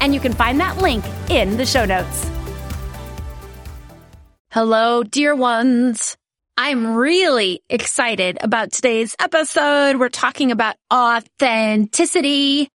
and you can find that link in the show notes. Hello, dear ones. I'm really excited about today's episode. We're talking about authenticity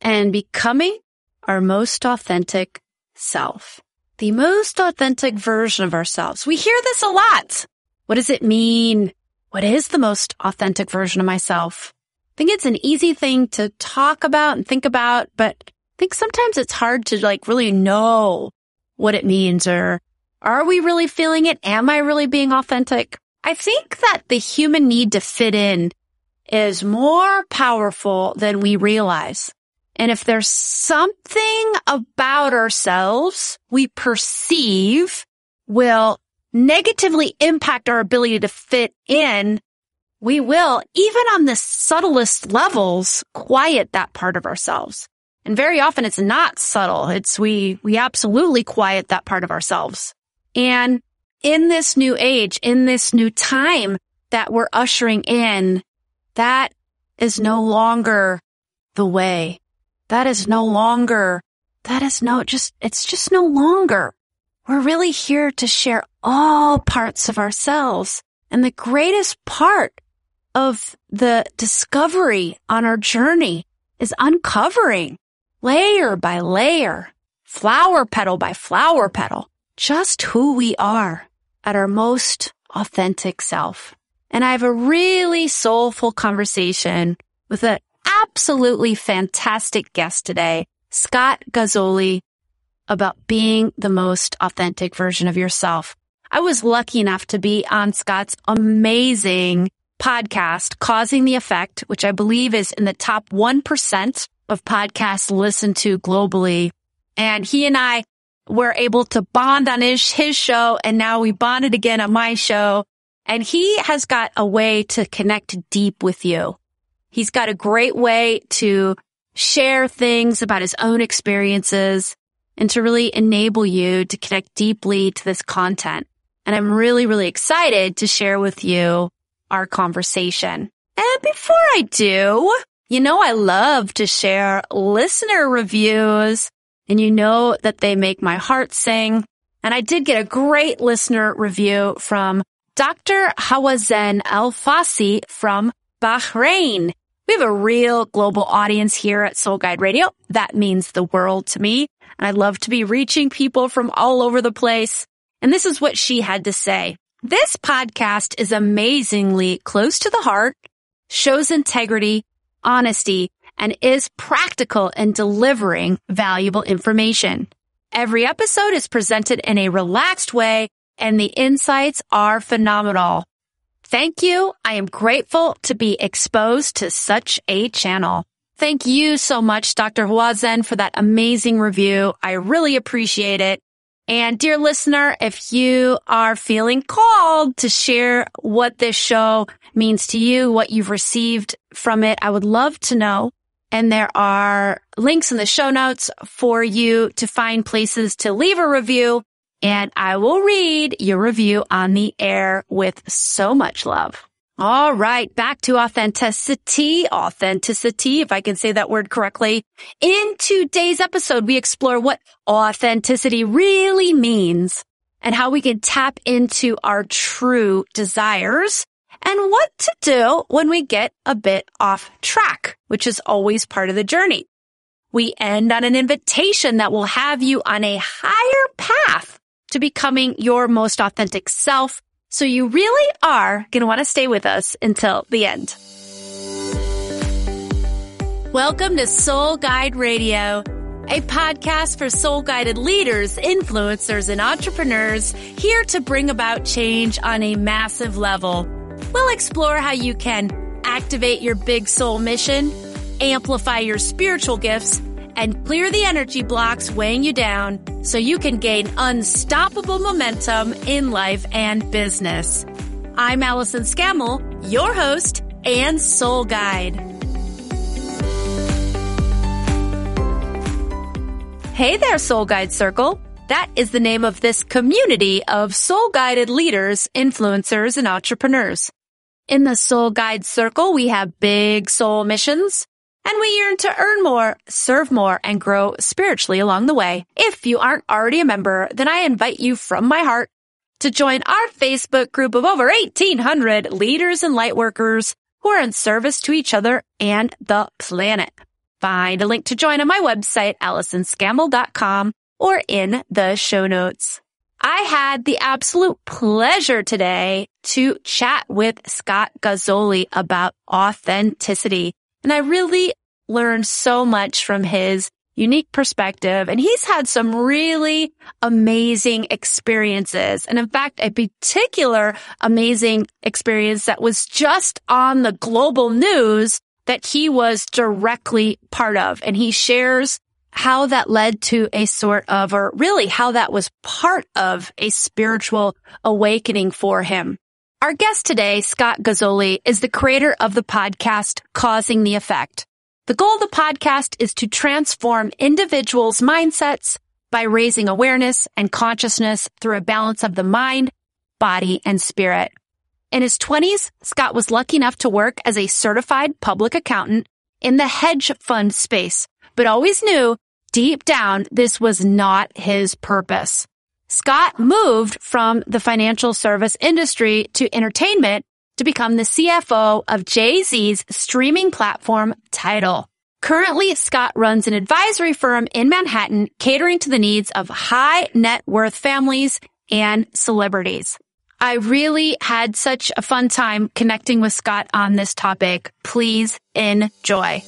and becoming our most authentic self. The most authentic version of ourselves. We hear this a lot. What does it mean? What is the most authentic version of myself? I think it's an easy thing to talk about and think about, but think sometimes it's hard to like really know what it means or are we really feeling it? Am I really being authentic? I think that the human need to fit in is more powerful than we realize. And if there's something about ourselves we perceive will negatively impact our ability to fit in, we will, even on the subtlest levels, quiet that part of ourselves. And very often it's not subtle. It's we, we absolutely quiet that part of ourselves. And in this new age, in this new time that we're ushering in, that is no longer the way. That is no longer, that is no, just, it's just no longer. We're really here to share all parts of ourselves. And the greatest part of the discovery on our journey is uncovering layer by layer, flower petal by flower petal, just who we are at our most authentic self. And I have a really soulful conversation with an absolutely fantastic guest today, Scott Gazzoli, about being the most authentic version of yourself. I was lucky enough to be on Scott's amazing podcast, Causing the Effect, which I believe is in the top 1% of podcasts listened to globally. And he and I were able to bond on his, his show and now we bonded again on my show. And he has got a way to connect deep with you. He's got a great way to share things about his own experiences and to really enable you to connect deeply to this content. And I'm really, really excited to share with you our conversation. And before I do, you know, I love to share listener reviews and you know that they make my heart sing. And I did get a great listener review from Dr. Hawazen Al Fassi from Bahrain. We have a real global audience here at Soul Guide Radio. That means the world to me. And I love to be reaching people from all over the place. And this is what she had to say. This podcast is amazingly close to the heart, shows integrity, honesty, and is practical in delivering valuable information. Every episode is presented in a relaxed way and the insights are phenomenal. Thank you. I am grateful to be exposed to such a channel. Thank you so much, Dr. Huazen, for that amazing review. I really appreciate it. And dear listener, if you are feeling called to share what this show means to you, what you've received from it, I would love to know. And there are links in the show notes for you to find places to leave a review. And I will read your review on the air with so much love. All right. Back to authenticity, authenticity, if I can say that word correctly. In today's episode, we explore what authenticity really means and how we can tap into our true desires and what to do when we get a bit off track, which is always part of the journey. We end on an invitation that will have you on a higher path to becoming your most authentic self. So you really are going to want to stay with us until the end. Welcome to Soul Guide Radio, a podcast for soul guided leaders, influencers, and entrepreneurs here to bring about change on a massive level. We'll explore how you can activate your big soul mission, amplify your spiritual gifts, and clear the energy blocks weighing you down so you can gain unstoppable momentum in life and business. I'm Allison Scammell, your host and soul guide. Hey there, Soul Guide Circle. That is the name of this community of soul guided leaders, influencers, and entrepreneurs. In the Soul Guide Circle, we have big soul missions and we yearn to earn more, serve more, and grow spiritually along the way. If you aren't already a member, then I invite you from my heart to join our Facebook group of over 1800 leaders and lightworkers who are in service to each other and the planet. Find a link to join on my website, AllisonScammell.com or in the show notes. I had the absolute pleasure today to chat with Scott Gazzoli about authenticity. And I really learned so much from his unique perspective. And he's had some really amazing experiences. And in fact, a particular amazing experience that was just on the global news that he was directly part of. And he shares how that led to a sort of, or really how that was part of a spiritual awakening for him. Our guest today, Scott Gazzoli, is the creator of the podcast Causing the Effect. The goal of the podcast is to transform individuals' mindsets by raising awareness and consciousness through a balance of the mind, body, and spirit. In his 20s, Scott was lucky enough to work as a certified public accountant in the hedge fund space, but always knew deep down this was not his purpose. Scott moved from the financial service industry to entertainment to become the CFO of Jay-Z's streaming platform Tidal. Currently, Scott runs an advisory firm in Manhattan catering to the needs of high net worth families and celebrities. I really had such a fun time connecting with Scott on this topic. Please enjoy.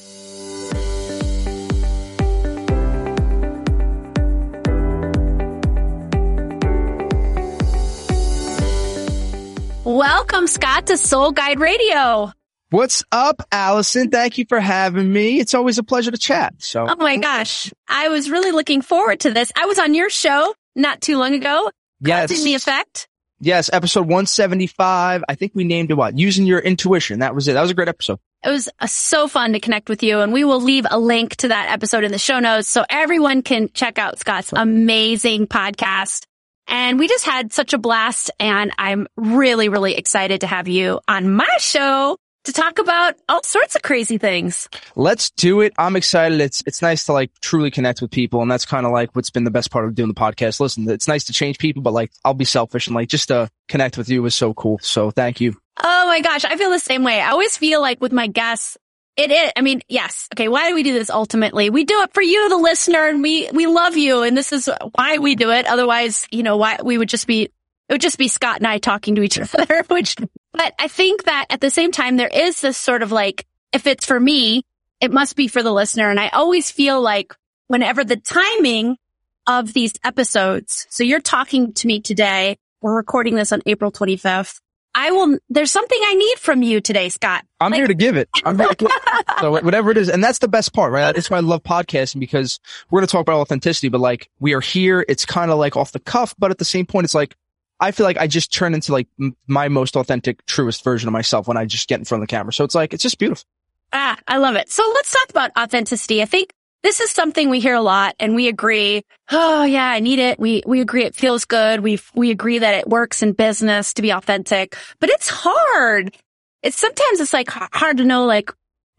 Welcome, Scott, to Soul Guide Radio. What's up, Allison? Thank you for having me. It's always a pleasure to chat. So, oh my gosh, I was really looking forward to this. I was on your show not too long ago. Yes, the effect. Yes, episode 175. I think we named it what? Using your intuition. That was it. That was a great episode. It was uh, so fun to connect with you and we will leave a link to that episode in the show notes so everyone can check out Scott's amazing podcast. And we just had such a blast and I'm really, really excited to have you on my show to talk about all sorts of crazy things. Let's do it. I'm excited. It's, it's nice to like truly connect with people. And that's kind of like what's been the best part of doing the podcast. Listen, it's nice to change people, but like I'll be selfish and like just to connect with you was so cool. So thank you. Oh my gosh. I feel the same way. I always feel like with my guests, it is. I mean, yes. Okay. Why do we do this ultimately? We do it for you, the listener, and we, we love you. And this is why we do it. Otherwise, you know, why we would just be, it would just be Scott and I talking to each other, which, but I think that at the same time, there is this sort of like, if it's for me, it must be for the listener. And I always feel like whenever the timing of these episodes, so you're talking to me today, we're recording this on April 25th. I will, there's something I need from you today, Scott. I'm like, here to give it. I'm here to give it. So whatever it is. And that's the best part, right? That's why I love podcasting because we're going to talk about authenticity, but like we are here. It's kind of like off the cuff, but at the same point, it's like, I feel like I just turn into like my most authentic, truest version of myself when I just get in front of the camera. So it's like, it's just beautiful. Ah, I love it. So let's talk about authenticity. I think this is something we hear a lot and we agree. Oh yeah, I need it. We, we agree it feels good. We, we agree that it works in business to be authentic, but it's hard. It's sometimes it's like hard to know like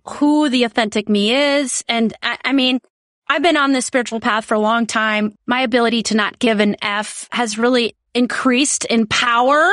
who the authentic me is. And I, I mean, I've been on this spiritual path for a long time. My ability to not give an F has really increased in power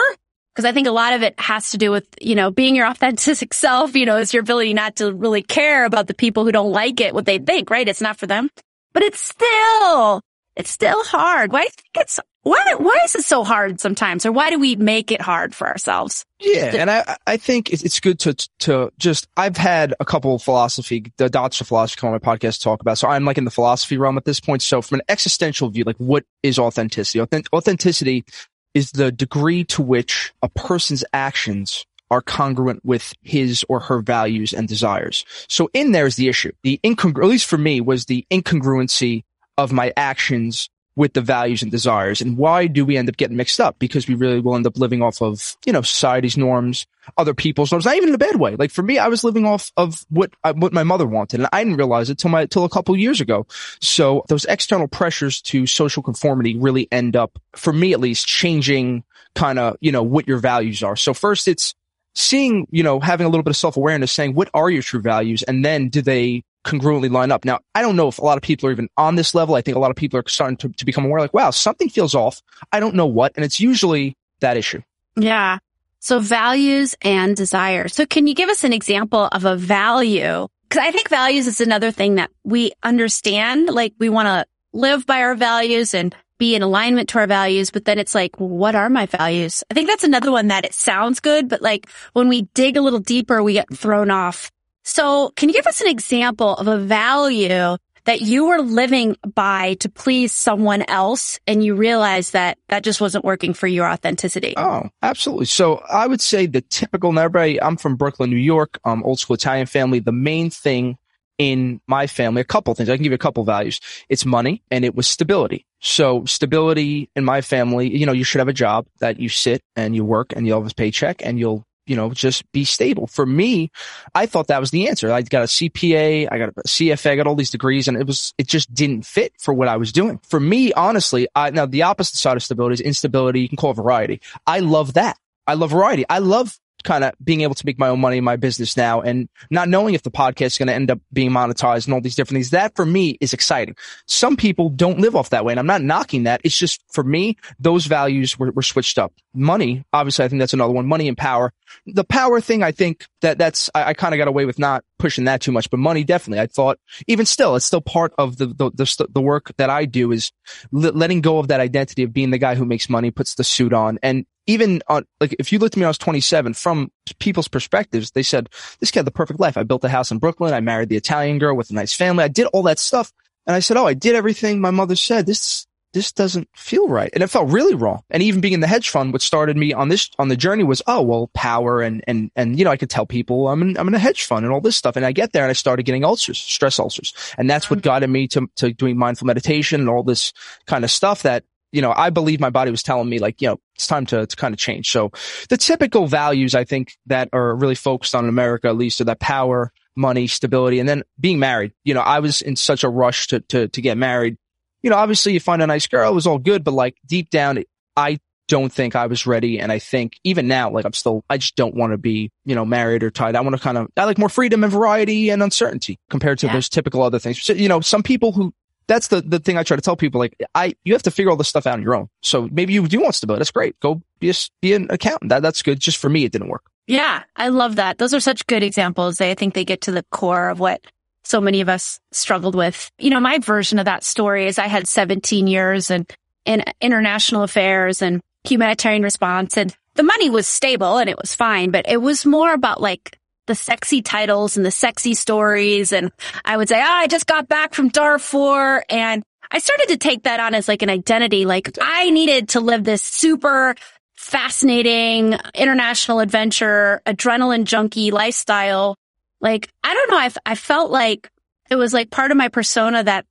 because I think a lot of it has to do with, you know, being your authentic self, you know, is your ability not to really care about the people who don't like it, what they think, right? It's not for them, but it's still, it's still hard. Why do you think it's, why, why is it so hard sometimes? Or why do we make it hard for ourselves? Yeah. And I, I think it's good to, to just, I've had a couple of philosophy, the dots of philosophy on my podcast talk about. So I'm like in the philosophy realm at this point. So from an existential view, like what is authenticity? Authenticity is the degree to which a person's actions are congruent with his or her values and desires. So in there is the issue. The incongru, at least for me, was the incongruency of my actions with the values and desires. And why do we end up getting mixed up? Because we really will end up living off of, you know, society's norms, other people's norms, not even in a bad way. Like for me, I was living off of what, what my mother wanted. And I didn't realize it till my, till a couple years ago. So those external pressures to social conformity really end up, for me at least, changing kind of, you know, what your values are. So first it's seeing, you know, having a little bit of self awareness saying, what are your true values? And then do they congruently line up? Now, I don't know if a lot of people are even on this level. I think a lot of people are starting to, to become aware like, wow, something feels off. I don't know what. And it's usually that issue. Yeah. So values and desire. So can you give us an example of a value? Cause I think values is another thing that we understand. Like we want to live by our values and be in alignment to our values, but then it's like, what are my values? I think that's another one that it sounds good, but like when we dig a little deeper, we get thrown off. So can you give us an example of a value that you were living by to please someone else and you realized that that just wasn't working for your authenticity? Oh, absolutely. So I would say the typical, now everybody, I'm from Brooklyn, New York, um, old school Italian family. The main thing in my family, a couple things. I can give you a couple values. It's money and it was stability. So stability in my family, you know, you should have a job that you sit and you work and you'll have a paycheck and you'll you know, just be stable. For me, I thought that was the answer. I got a CPA, I got a CFA, I got all these degrees and it was, it just didn't fit for what I was doing. For me, honestly, I, now the opposite side of stability is instability. You can call it variety. I love that. I love variety. I love kind of being able to make my own money in my business now and not knowing if the podcast is going to end up being monetized and all these different things. That for me is exciting. Some people don't live off that way and I'm not knocking that. It's just for me, those values were, were switched up. Money, obviously, I think that's another one. Money and power. The power thing, I think that that's, I, I kind of got away with not pushing that too much, but money definitely. I thought even still, it's still part of the, the, the, the work that I do is letting go of that identity of being the guy who makes money, puts the suit on and even on, like, if you looked at me I was 27, from people's perspectives, they said, this guy had the perfect life. I built a house in Brooklyn. I married the Italian girl with a nice family. I did all that stuff. And I said, oh, I did everything my mother said. This, this doesn't feel right. And it felt really wrong. And even being in the hedge fund, what started me on this, on the journey was, oh, well, power and, and, and, you know, I could tell people I'm in, I'm in a hedge fund and all this stuff. And I get there and I started getting ulcers, stress ulcers. And that's what mm-hmm. guided me to, to doing mindful meditation and all this kind of stuff that you know, I believe my body was telling me like, you know, it's time to, to kind of change. So the typical values I think that are really focused on in America, at least are that power, money, stability, and then being married. You know, I was in such a rush to, to, to get married. You know, obviously you find a nice girl, it was all good, but like deep down, I don't think I was ready. And I think even now, like I'm still, I just don't want to be, you know, married or tied. I want to kind of, I like more freedom and variety and uncertainty compared to yeah. those typical other things. So, you know, some people who that's the, the thing I try to tell people. Like, I, you have to figure all this stuff out on your own. So maybe you do want stability. That's great. Go be a, be an accountant. That, that's good. Just for me, it didn't work. Yeah. I love that. Those are such good examples. I think they get to the core of what so many of us struggled with. You know, my version of that story is I had 17 years and in international affairs and humanitarian response and the money was stable and it was fine, but it was more about like the sexy titles and the sexy stories. And I would say, oh, I just got back from Darfur. And I started to take that on as like an identity. Like I needed to live this super fascinating international adventure, adrenaline junkie lifestyle. Like, I don't know. I, I felt like it was like part of my persona that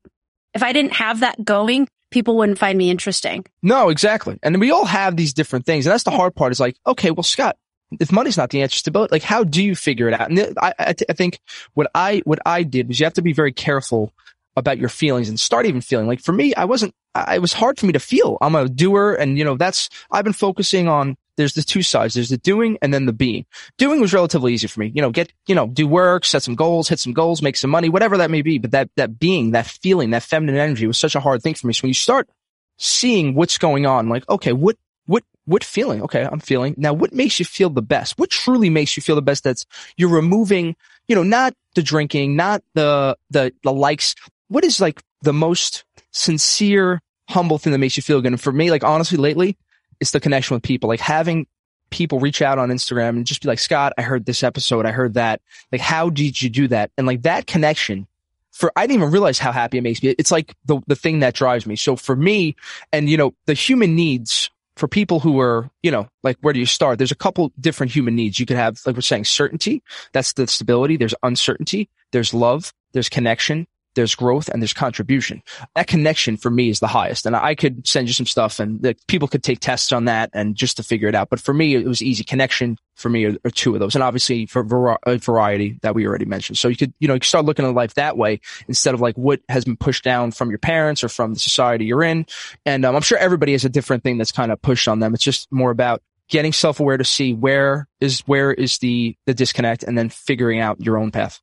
if I didn't have that going, people wouldn't find me interesting. No, exactly. And we all have these different things. And that's the hard part is like, okay, well, Scott, if money's not the answer, stability, like how do you figure it out? And I, I, I think what I, what I did was you have to be very careful about your feelings and start even feeling. Like for me, I wasn't, I, it was hard for me to feel. I'm a doer and you know, that's, I've been focusing on, there's the two sides. There's the doing and then the being. Doing was relatively easy for me. You know, get, you know, do work, set some goals, hit some goals, make some money, whatever that may be. But that, that being, that feeling, that feminine energy was such a hard thing for me. So when you start seeing what's going on, like, okay, what, what feeling? Okay, I'm feeling. Now, what makes you feel the best? What truly makes you feel the best? That's you're removing, you know, not the drinking, not the, the, the likes. What is like the most sincere, humble thing that makes you feel good? And for me, like honestly, lately, it's the connection with people, like having people reach out on Instagram and just be like, Scott, I heard this episode. I heard that. Like, how did you do that? And like that connection for, I didn't even realize how happy it makes me. It's like the, the thing that drives me. So for me and, you know, the human needs for people who are, you know, like where do you start? There's a couple different human needs. You could have, like we're saying, certainty. That's the stability. There's uncertainty. There's love. There's connection there's growth and there's contribution. That connection for me is the highest. And I could send you some stuff and the, people could take tests on that and just to figure it out. But for me, it was easy connection for me or, two of those. And obviously for var- variety that we already mentioned. So you could, you know, you start looking at life that way instead of like what has been pushed down from your parents or from the society you're in. And um, I'm sure everybody has a different thing that's kind of pushed on them. It's just more about getting self-aware to see where is, where is the, the disconnect and then figuring out your own path.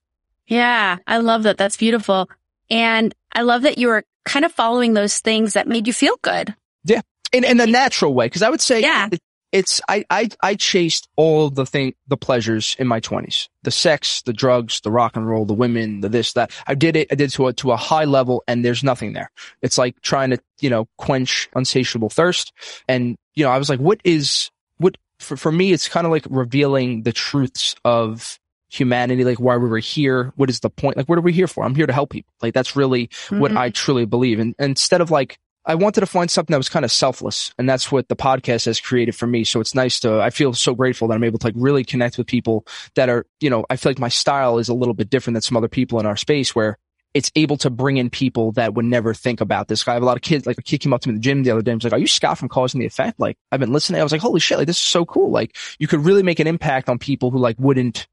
Yeah, I love that. That's beautiful. And I love that you were kind of following those things that made you feel good. Yeah. In, in a natural way. Cause I would say yeah. It, it's, I, I, I chased all the thing, the pleasures in my twenties, the sex, the drugs, the rock and roll, the women, the this, that. I did it. I did to a, to a high level and there's nothing there. It's like trying to, you know, quench unsatiable thirst. And, you know, I was like, what is, what, for, for me, it's kind of like revealing the truths of humanity, like why we were here. What is the point? Like, what are we here for? I'm here to help people. Like, that's really mm-hmm. what I truly believe. And, and instead of like, I wanted to find something that was kind of selfless. And that's what the podcast has created for me. So it's nice to, I feel so grateful that I'm able to like really connect with people that are, you know, I feel like my style is a little bit different than some other people in our space where it's able to bring in people that would never think about this. I have a lot of kids, like a kid came up to me in the gym the other day and was like, are you Scott from Causing the Effect? Like I've been listening. I was like, holy shit, like this is so cool. Like you could really make an impact on people who like wouldn't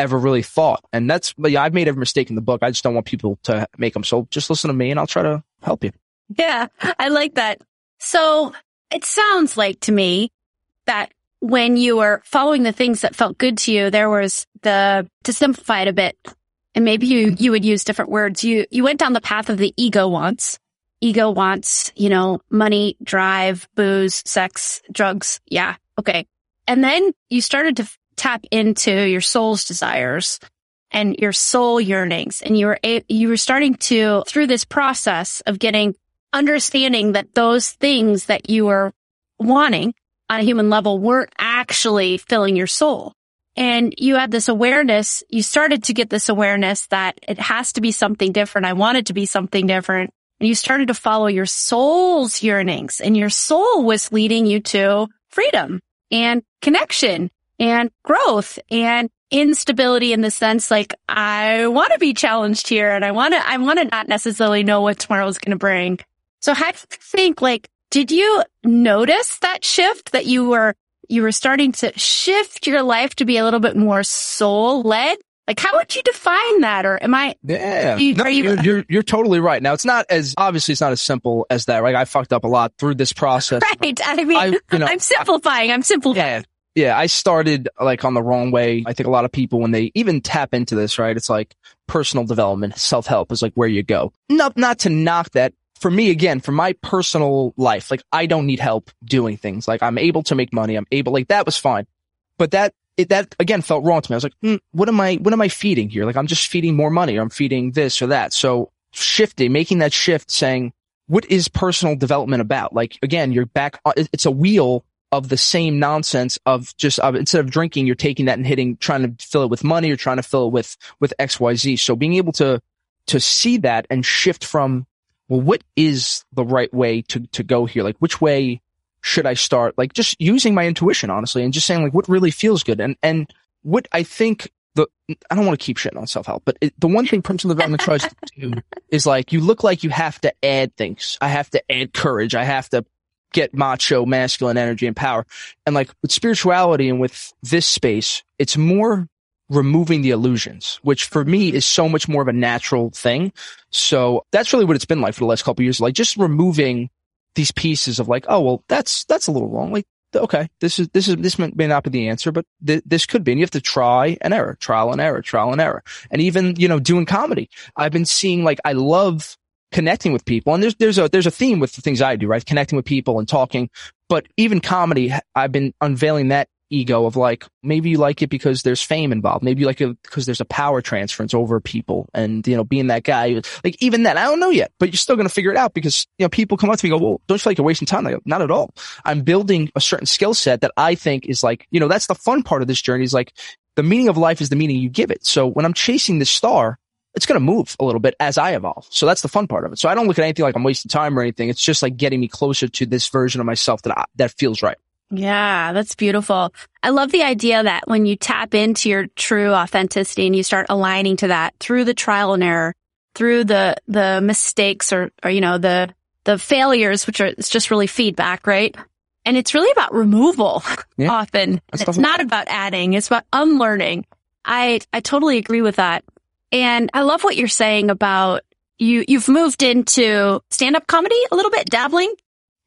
ever really thought. And that's, but yeah, I've made every mistake in the book. I just don't want people to make them. So just listen to me and I'll try to help you. Yeah, I like that. So it sounds like to me that when you were following the things that felt good to you, there was the, to simplify it a bit, and maybe you, you would use different words. You, you went down the path of the ego wants. Ego wants, you know, money, drive, booze, sex, drugs. Yeah. Okay. And then you started to tap into your soul's desires and your soul yearnings. And you were, a- you were starting to, through this process of getting understanding that those things that you were wanting on a human level weren't actually filling your soul. And you had this awareness, you started to get this awareness that it has to be something different. I want it to be something different. And you started to follow your soul's yearnings and your soul was leading you to freedom and connection and growth and instability in the sense like I want to be challenged here and I want to I want to not necessarily know what tomorrow is going to bring. So how do you think like did you notice that shift that you were you were starting to shift your life to be a little bit more soul led? Like, how would you define that? Or am I? Yeah, you, no, you, are you're, you're totally right. Now, it's not as obviously it's not as simple as that, right? I fucked up a lot through this process. Right. I mean, I, you know, I'm simplifying. I'm simplifying. Yeah. Yeah, I started like on the wrong way. I think a lot of people when they even tap into this, right? It's like personal development, self-help is like where you go. Not, not to knock that. For me, again, for my personal life, like I don't need help doing things. Like I'm able to make money. I'm able, like that was fine. But that, it, that again felt wrong to me. I was like, mm, what am I, what am I feeding here? Like I'm just feeding more money or I'm feeding this or that. So shifting, making that shift saying, what is personal development about? Like again, you're back, it's a wheel of the same nonsense of just of, instead of drinking, you're taking that and hitting, trying to fill it with money or trying to fill it with, with X, Y, Z. So being able to, to see that and shift from, well, what is the right way to, to go here? Like which way should I start? Like just using my intuition, honestly, and just saying like what really feels good. And, and what I think the, I don't want to keep shitting on self-help, but it, the one thing personal development tries to do is like, you look like you have to add things. I have to add courage. I have to get macho, masculine energy and power. And like with spirituality and with this space, it's more removing the illusions, which for me is so much more of a natural thing. So that's really what it's been like for the last couple years. Like just removing these pieces of like, oh, well, that's, that's a little wrong. Like, okay, this is, this is, this may not be the answer, but th- this could be. And you have to try and error, trial and error, trial and error. And even, you know, doing comedy, I've been seeing like, I love connecting with people. And there's, there's a, there's a theme with the things I do, right? Connecting with people and talking. But even comedy, I've been unveiling that ego of like, maybe you like it because there's fame involved. Maybe you like it because there's a power transference over people and, you know, being that guy. Like even then, I don't know yet, but you're still going to figure it out because, you know, people come up to me and go, well, don't you feel like you're wasting time? I go, not at all. I'm building a certain skill set that I think is like, you know, that's the fun part of this journey is like the meaning of life is the meaning you give it. So when I'm chasing this star, it's going to move a little bit as I evolve. So that's the fun part of it. So I don't look at anything like I'm wasting time or anything. It's just like getting me closer to this version of myself that I, that feels right. Yeah, that's beautiful. I love the idea that when you tap into your true authenticity and you start aligning to that through the trial and error, through the, the mistakes or, or, you know, the, the failures, which are, it's just really feedback, right? And it's really about removal yeah. often. It's not about adding. It's about unlearning. I, I totally agree with that. And I love what you're saying about you, you've moved into stand up comedy a little bit, dabbling.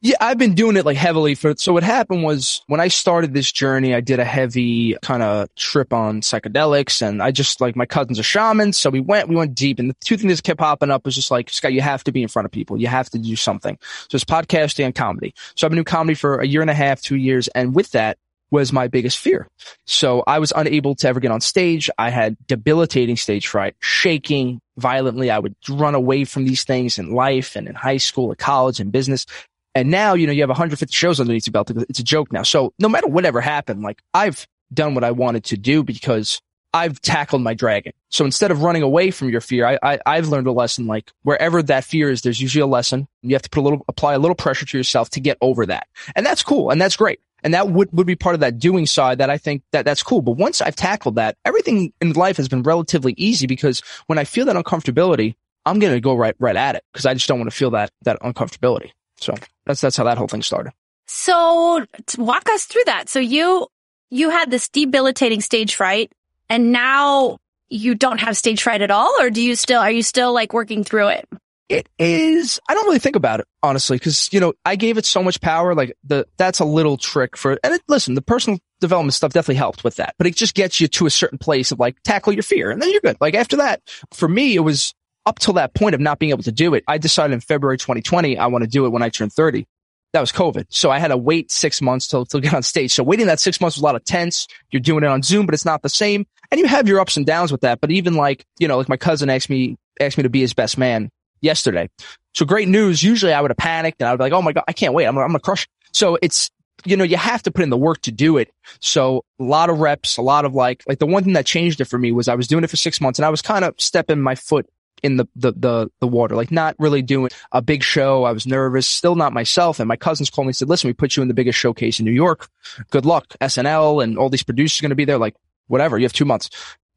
Yeah, I've been doing it like heavily for, so what happened was when I started this journey, I did a heavy kind of trip on psychedelics and I just like my cousins are shamans. So we went, we went deep and the two things that kept popping up was just like, Scott, you have to be in front of people. You have to do something. So it's podcasting and comedy. So I've been doing comedy for a year and a half, two years. And with that, was my biggest fear. So I was unable to ever get on stage. I had debilitating stage fright, shaking violently. I would run away from these things in life and in high school, at college and business. And now, you know, you have 150 shows underneath your belt. It's a joke now. So no matter whatever happened, like I've done what I wanted to do because I've tackled my dragon. So instead of running away from your fear, I, I have learned a lesson. Like wherever that fear is, there's usually a lesson. You have to put a little, apply a little pressure to yourself to get over that, and that's cool and that's great. And that would, would be part of that doing side that I think that that's cool. But once I've tackled that, everything in life has been relatively easy because when I feel that uncomfortability, I'm going to go right, right at it because I just don't want to feel that, that uncomfortability. So that's, that's how that whole thing started. So walk us through that. So you, you had this debilitating stage fright and now you don't have stage fright at all? Or do you still, are you still like working through it? It is, I don't really think about it, honestly, because, you know, I gave it so much power. Like the, that's a little trick for, and it, listen, the personal development stuff definitely helped with that, but it just gets you to a certain place of like tackle your fear and then you're good. Like after that, for me, it was up till that point of not being able to do it. I decided in February 2020, I want to do it when I turn 30 that was COVID. So I had to wait six months to, to get on stage. So waiting that six months was a lot of tense. You're doing it on Zoom, but it's not the same. And you have your ups and downs with that. But even like, you know, like my cousin asked me, asked me to be his best man yesterday. So great news. Usually I would have panicked and I would be like, Oh my God, I can't wait. I'm, I'm going to crush. So it's, you know, you have to put in the work to do it. So a lot of reps, a lot of like, like the one thing that changed it for me was I was doing it for six months and I was kind of stepping my foot in the, the, the, the water, like not really doing a big show. I was nervous, still not myself. And my cousins called me and said, listen, we put you in the biggest showcase in New York. Good luck. SNL and all these producers are going to be there. Like whatever. You have two months.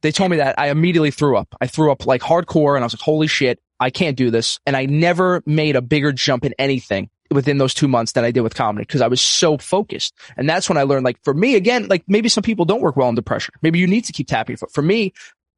They told me that I immediately threw up. I threw up like hardcore and I was like, holy shit. I can't do this. And I never made a bigger jump in anything within those two months than I did with comedy because I was so focused. And that's when I learned, like, for me, again, like maybe some people don't work well under pressure. Maybe you need to keep tapping your foot. For me,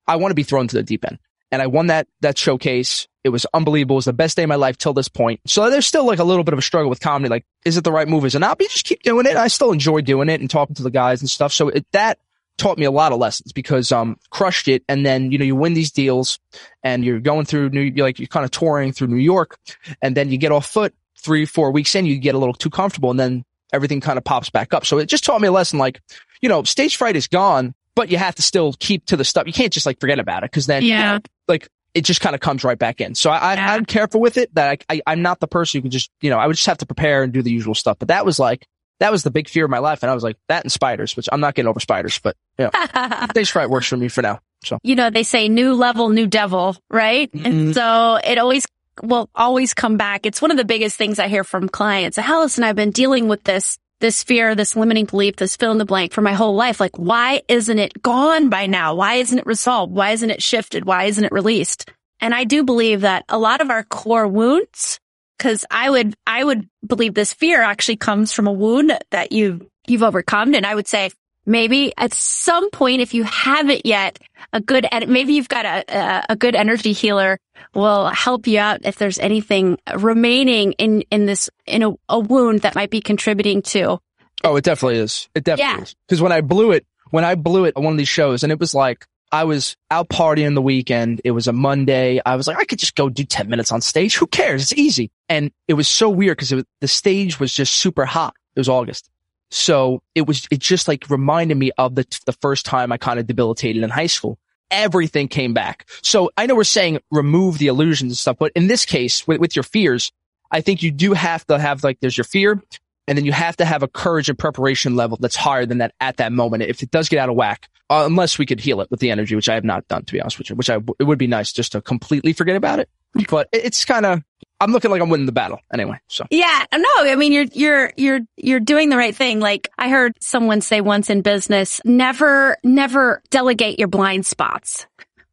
I want to be thrown to the deep end. And I won that, that showcase. It was unbelievable. It was the best day of my life till this point. So there's still like a little bit of a struggle with comedy. Like, is it the right move? Is it not? But you just keep doing it. I still enjoy doing it and talking to the guys and stuff. So it, that taught me a lot of lessons because um crushed it. And then you know you win these deals and you're going through new you're like you're kind of touring through New York and then you get off foot three four weeks in you get a little too comfortable and then everything kind of pops back up. So it just taught me a lesson like you know stage fright is gone but you have to still keep to the stuff. You can't just like forget about it because then yeah. like it just kind of comes right back in. So I. I I'm careful with it that I, I I'm not the person who can just you know I would just have to prepare and do the usual stuff. But that was like that was the big fear of my life. And I was like, that and spiders, which I'm not getting over spiders, but yeah, stage fright works for me for now. So, you know, they say new level, new devil, right? Mm-hmm. And so it always will always come back. It's one of the biggest things I hear from clients. Hell, listen, I've been dealing with this, this fear, this limiting belief, this fill in the blank for my whole life. Like, why isn't it gone by now? Why isn't it resolved? Why isn't it shifted? Why isn't it released? And I do believe that a lot of our core wounds Cause I would, I would believe this fear actually comes from a wound that you, you've overcome. And I would say maybe at some point, if you haven't yet, a good, maybe you've got a, a good energy healer will help you out if there's anything remaining in, in this, in a, a wound that might be contributing to. Oh, it definitely is. It definitely yeah. is. Cause when I blew it, when I blew it on one of these shows and it was like, I was out partying the weekend. It was a Monday. I was like, I could just go do 10 minutes on stage. Who cares? It's easy. And it was so weird because the stage was just super hot. It was August. So it was, it just like reminded me of the, the first time I kind of debilitated in high school. Everything came back. So I know we're saying remove the illusions and stuff, but in this case with, with your fears, I think you do have to have like, there's your fear and then you have to have a courage and preparation level that's higher than that at that moment. If it does get out of whack, uh, unless we could heal it with the energy, which I have not done, to be honest with you, which I, it would be nice just to completely forget about it. But it's kind of, I'm looking like I'm winning the battle anyway. So yeah, no, I mean, you're, you're, you're, you're doing the right thing. Like I heard someone say once in business, never, never delegate your blind spots.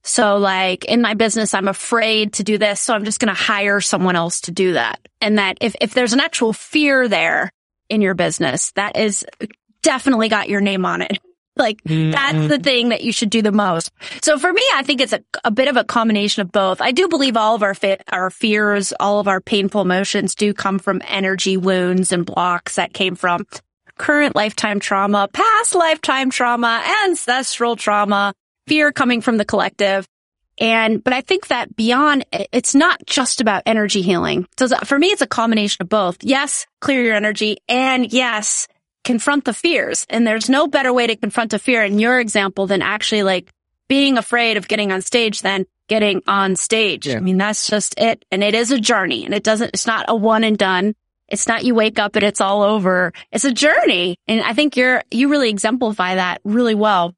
So like in my business, I'm afraid to do this. So I'm just going to hire someone else to do that. And that if, if there's an actual fear there in your business, that is definitely got your name on it. Like mm-hmm. that's the thing that you should do the most. So for me, I think it's a, a bit of a combination of both. I do believe all of our fit, our fears, all of our painful emotions do come from energy wounds and blocks that came from current lifetime trauma, past lifetime trauma, ancestral trauma, fear coming from the collective. And, but I think that beyond, it's not just about energy healing. So for me, it's a combination of both. Yes, clear your energy and yes, confront the fears. And there's no better way to confront a fear in your example than actually like being afraid of getting on stage than getting on stage. Yeah. I mean, that's just it. And it is a journey and it doesn't, it's not a one and done. It's not you wake up and it's all over. It's a journey. And I think you're, you really exemplify that really well.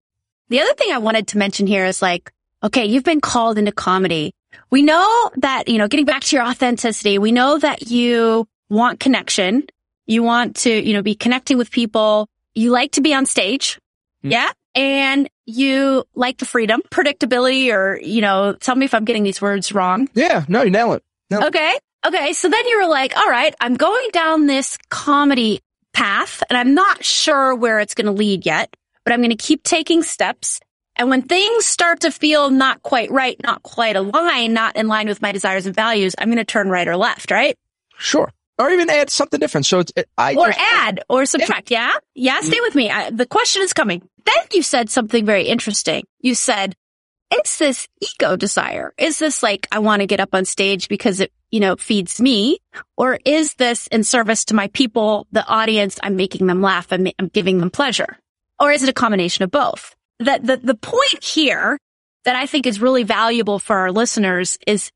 The other thing I wanted to mention here is like, okay, you've been called into comedy. We know that, you know, getting back to your authenticity, we know that you want connection you want to, you know, be connecting with people. You like to be on stage. Mm. Yeah. And you like the freedom, predictability, or, you know, tell me if I'm getting these words wrong. Yeah. No, you nail it. Nail it. Okay. Okay. So then you were like, all right, I'm going down this comedy path and I'm not sure where it's going to lead yet, but I'm going to keep taking steps. And when things start to feel not quite right, not quite aligned, not in line with my desires and values, I'm going to turn right or left, right? Sure or even add something different. So it's, it, I or just, add or subtract. Yeah. Yeah. Stay with me. I, the question is coming. Then you said something very interesting. You said, it's this ego desire. Is this like, I want to get up on stage because it, you know, feeds me? Or is this in service to my people, the audience? I'm making them laugh. I'm, I'm giving them pleasure. Or is it a combination of both? That the, the point here that I think is really valuable for our listeners is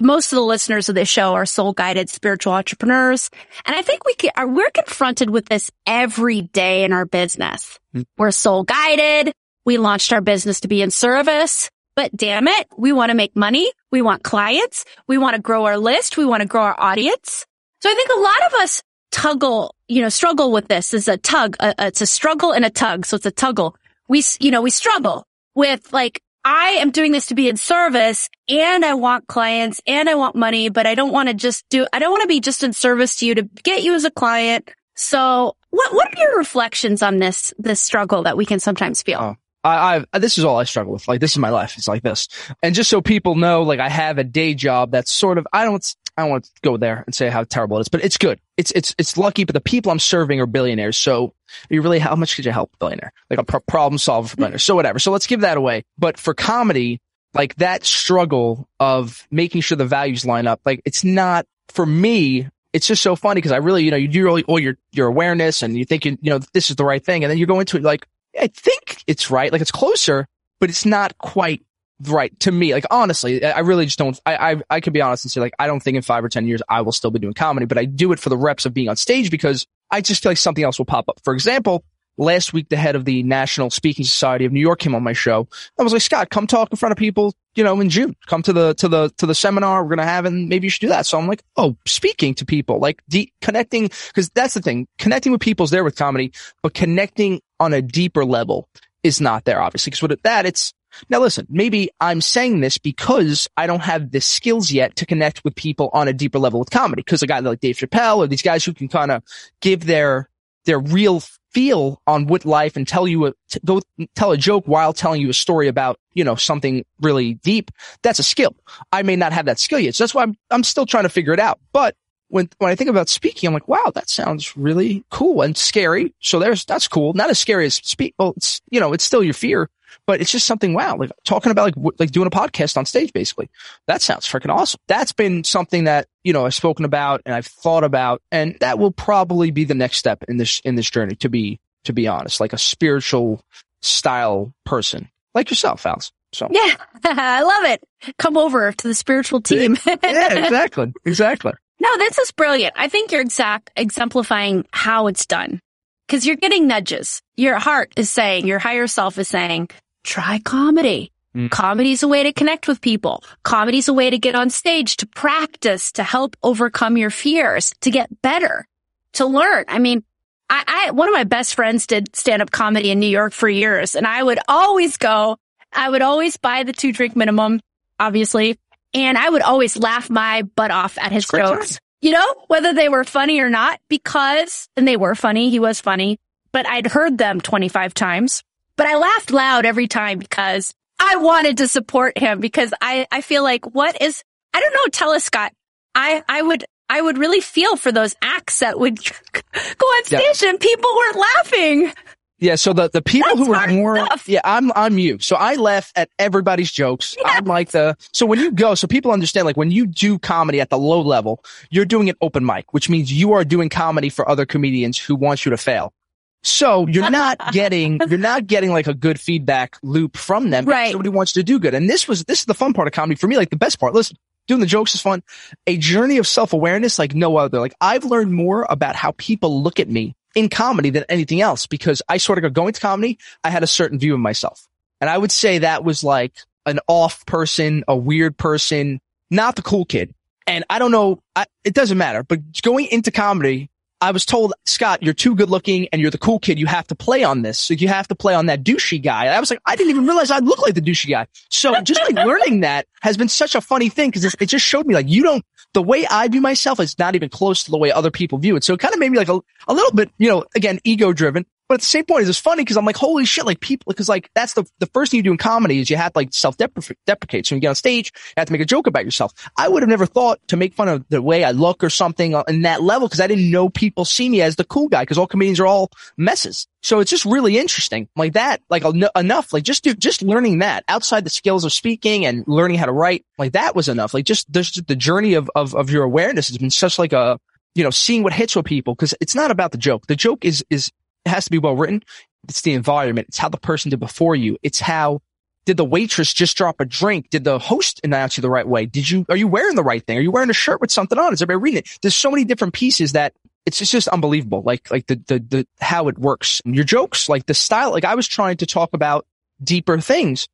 most of the listeners of this show are soul guided spiritual entrepreneurs. And I think we can, are, we're confronted with this every day in our business. Mm-hmm. We're soul guided. We launched our business to be in service, but damn it, we want to make money. We want clients. We want to grow our list. We want to grow our audience. So I think a lot of us tuggle, you know, struggle with this. Is a tug. A, it's a struggle and a tug. So it's a tuggle. We, you know, we struggle with like, I am doing this to be in service and I want clients and I want money, but I don't want to just do, I don't want to be just in service to you to get you as a client. So what, what are your reflections on this, this struggle that we can sometimes feel? Oh. I, I, this is all I struggle with. Like, this is my life. It's like this. And just so people know, like, I have a day job that's sort of, I don't, I don't want to go there and say how terrible it is, but it's good. It's, it's, it's lucky, but the people I'm serving are billionaires. So you really, how much could you help a billionaire? Like a pro- problem solver for billionaires. So whatever. So let's give that away. But for comedy, like that struggle of making sure the values line up, like it's not for me. It's just so funny because I really, you know, you do really all your, your awareness and you think, you, you know, this is the right thing. And then you go into it like, I think it's right. Like it's closer, but it's not quite right to me. Like honestly, I really just don't. I, I I could be honest and say like I don't think in five or ten years I will still be doing comedy, but I do it for the reps of being on stage because I just feel like something else will pop up. For example, last week the head of the National Speaking Society of New York came on my show. I was like, Scott, come talk in front of people. You know, in June, come to the to the to the seminar we're gonna have, and maybe you should do that. So I'm like, oh, speaking to people, like de- connecting, because that's the thing. Connecting with people's there with comedy, but connecting on a deeper level is not there, obviously. Because with that, it's, now listen, maybe I'm saying this because I don't have the skills yet to connect with people on a deeper level with comedy. Cause a guy like Dave Chappelle or these guys who can kind of give their, their real feel on what life and tell you a, go tell a joke while telling you a story about, you know, something really deep. That's a skill. I may not have that skill yet. So that's why I'm, I'm still trying to figure it out. But when when I think about speaking, I'm like, wow, that sounds really cool and scary. So there's that's cool. Not as scary as speak. Well, it's you know, it's still your fear, but it's just something. Wow, like talking about like w- like doing a podcast on stage, basically. That sounds freaking awesome. That's been something that you know I've spoken about and I've thought about, and that will probably be the next step in this in this journey. To be to be honest, like a spiritual style person like yourself, Alice. So yeah, I love it. Come over to the spiritual team. yeah, exactly, exactly. No, this is brilliant. I think you're exact exemplifying how it's done. Cause you're getting nudges. Your heart is saying, your higher self is saying, try comedy. Mm. Comedy's a way to connect with people. Comedy's a way to get on stage, to practice, to help overcome your fears, to get better, to learn. I mean, I, I one of my best friends did stand up comedy in New York for years and I would always go, I would always buy the two drink minimum, obviously, and I would always laugh my butt off at his Great jokes you know, whether they were funny or not, because, and they were funny, he was funny, but I'd heard them 25 times, but I laughed loud every time because I wanted to support him because I, I feel like what is, I don't know, tell us Scott, I, I would, I would really feel for those acts that would go on stage Yeah. and people weren't laughing. Yeah, so the, the people That's who are more, enough. yeah, I'm, I'm you. So I laugh at everybody's jokes. I'm like the, so when you go, so people understand, like when you do comedy at the low level, you're doing an open mic, which means you are doing comedy for other comedians who want you to fail. So you're not getting, you're not getting like a good feedback loop from them. Right. Somebody wants you to do good. And this was, this is the fun part of comedy for me, like the best part. Listen, doing the jokes is fun. A journey of self-awareness like no other. Like I've learned more about how people look at me in comedy than anything else because I sort of go going to comedy. I had a certain view of myself and I would say that was like an off person, a weird person, not the cool kid. And I don't know, I, it doesn't matter, but going into comedy, I was told, Scott, you're too good looking and you're the cool kid. You have to play on this. So you have to play on that douchey guy. And I was like, I didn't even realize I'd look like the douchey guy. So just like learning that has been such a funny thing because it just showed me like you don't, the way I view myself is not even close to the way other people view it. So it kind of made me like a, a little bit, you know, again, ego driven. But at the same point, it's funny because I'm like, holy shit, like people, because like that's the, the first thing you do in comedy is you have to like self-deprecate. So when you get on stage, you have to make a joke about yourself. I would have never thought to make fun of the way I look or something in that level because I didn't know people see me as the cool guy because all comedians are all messes. So it's just really interesting like that, like en- enough, like just do, just learning that outside the skills of speaking and learning how to write, like that was enough. Like just, just the journey of, of, of your awareness has been such like a, you know, seeing what hits with people because it's not about the joke. The joke is, is, it has to be well written. It's the environment. It's how the person did before you. It's how did the waitress just drop a drink? Did the host announce you the right way? Did you, are you wearing the right thing? Are you wearing a shirt with something on? Is everybody reading it? There's so many different pieces that it's just, just unbelievable. Like, like the, the, the, how it works. Your jokes, like the style, like I was trying to talk about deeper things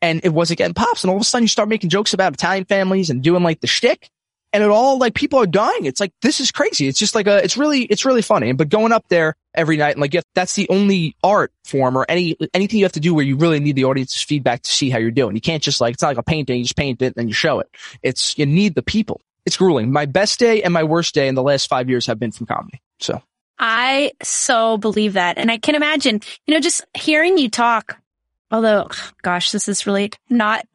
and it wasn't getting pops. And all of a sudden you start making jokes about Italian families and doing like the shtick and it all like people are dying. It's like, this is crazy. It's just like a, it's really, it's really funny. But going up there every night and like, yeah, that's the only art form or any, anything you have to do where you really need the audience's feedback to see how you're doing. You can't just like, it's not like a painting. You just paint it and you show it. It's, you need the people. It's grueling. My best day and my worst day in the last five years have been from comedy. So I so believe that. And I can imagine, you know, just hearing you talk, although, gosh, this is really not,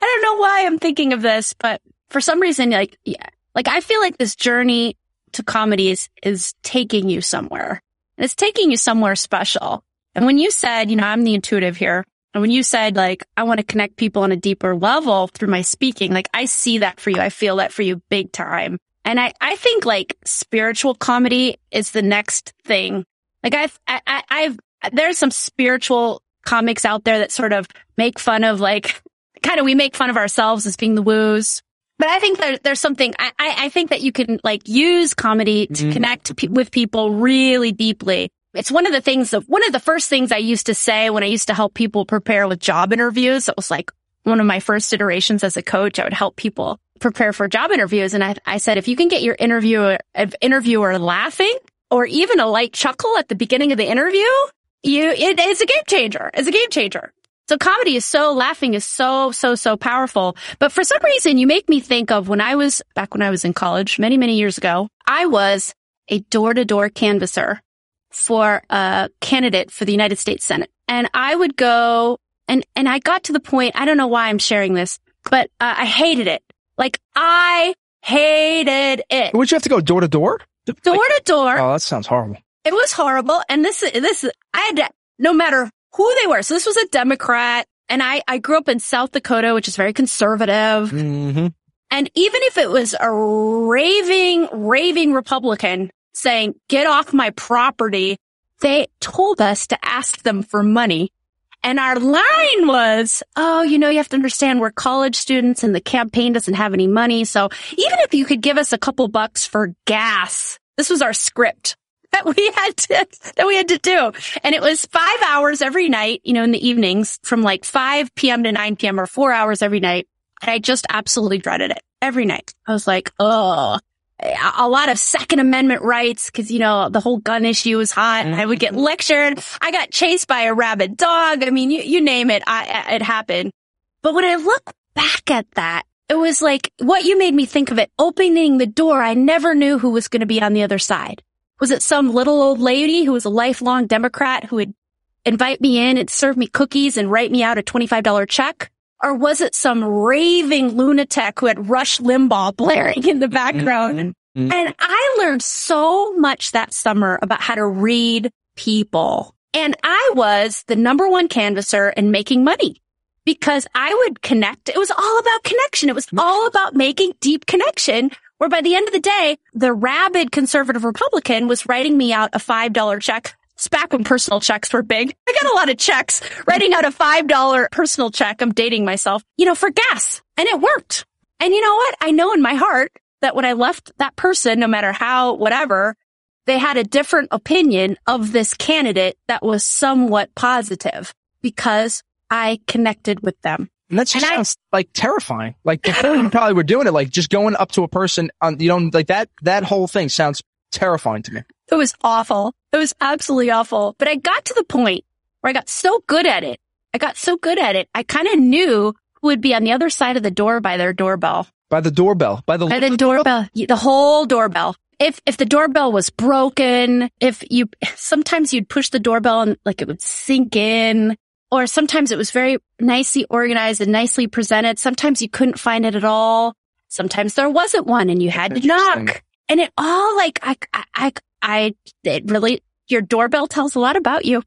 I don't know why I'm thinking of this, but for some reason, like, yeah, like I feel like this journey to comedy is, is taking you somewhere and it's taking you somewhere special. And when you said, you know, I'm the intuitive here. And when you said like, I want to connect people on a deeper level through my speaking, like I see that for you. I feel that for you big time. And I, I think like spiritual comedy is the next thing. Like I've, I, I- I've, there's some spiritual comics out there that sort of make fun of like, kind of, we make fun of ourselves as being the woos. But I think there, there's something, I, I, think that you can like use comedy to Mhm. connect pe- with people really deeply. It's one of the things of, one of the first things I used to say when I used to help people prepare with job interviews. It was like one of my first iterations as a coach. I would help people prepare for job interviews. And I, I said, if you can get your interviewer, interviewer laughing or even a light chuckle at the beginning of the interview, you, it, it's a game changer. It's a game changer. So comedy is so, laughing is so, so, so powerful. But for some reason, you make me think of when I was, back when I was in college, many, many years ago, I was a door to door canvasser for a candidate for the United States Senate. And I would go and, and I got to the point, I don't know why I'm sharing this, but uh, I hated it. Like I hated it. would you have to go door to door? Door to door. Oh, that sounds horrible. It was horrible. And this, this, I had to, no matter who they were. So this was a Democrat and I, I grew up in South Dakota, which is very conservative. Mm-hmm. And even if it was a raving, raving Republican saying, get off my property, they told us to ask them for money. And our line was, oh, you know, you have to understand we're college students and the campaign doesn't have any money. So even if you could give us a couple bucks for gas, this was our script. that we had to, that we had to do. And it was five hours every night, you know, in the evenings from like 5 p.m. to 9 p.m. or four hours every night. And I just absolutely dreaded it every night. I was like, oh, a lot of second amendment rights. Cause you know, the whole gun issue was hot and I would get mm-hmm. lectured. I got chased by a rabid dog. I mean, you, you name it. I, it happened. But when I look back at that, it was like what you made me think of it, opening the door. I never knew who was going to be on the other side. Was it some little old lady who was a lifelong Democrat who would invite me in and serve me cookies and write me out a $25 check? Or was it some raving lunatic who had Rush Limbaugh blaring in the background? Mm-hmm. And I learned so much that summer about how to read people. And I was the number one canvasser in making money because I would connect. It was all about connection. It was all about making deep connection where by the end of the day, the rabid conservative Republican was writing me out a $5 check. It's back when personal checks were big. I got a lot of checks writing out a $5 personal check. I'm dating myself, you know, for gas and it worked. And you know what? I know in my heart that when I left that person, no matter how, whatever, they had a different opinion of this candidate that was somewhat positive because I connected with them. And that just and sounds I, like terrifying. Like before you probably were doing it, like just going up to a person on, you know, like that, that whole thing sounds terrifying to me. It was awful. It was absolutely awful. But I got to the point where I got so good at it. I got so good at it. I kind of knew who would be on the other side of the door by their doorbell. By the doorbell. By the, by the doorbell. The whole doorbell. If, if the doorbell was broken, if you, sometimes you'd push the doorbell and like it would sink in or sometimes it was very nicely organized and nicely presented. Sometimes you couldn't find it at all. Sometimes there wasn't one and you had to knock. And it all like, I, I, I, it really, your doorbell tells a lot about you.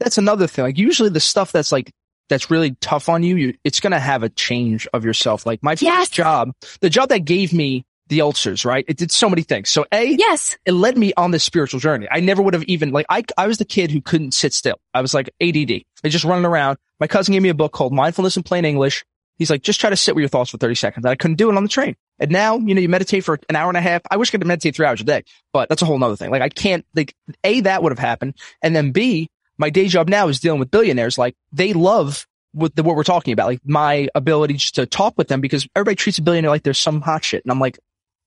That's another thing. Like usually the stuff that's like, that's really tough on you, you it's going to have a change of yourself. Like my yes. first job, the job that gave me the ulcers, right? It did so many things. So A, yes, it led me on this spiritual journey. I never would have even like, I, I was the kid who couldn't sit still. I was like ADD. I just running around. My cousin gave me a book called Mindfulness in Plain English. He's like, just try to sit with your thoughts for 30 seconds. I couldn't do it on the train. And now, you know, you meditate for an hour and a half. I wish I could meditate three hours a day, but that's a whole nother thing. Like I can't, like, A, that would have happened. And then B, my day job now is dealing with billionaires. Like they love what, the, what we're talking about, like my ability just to talk with them because everybody treats a billionaire like there's some hot shit. And I'm like,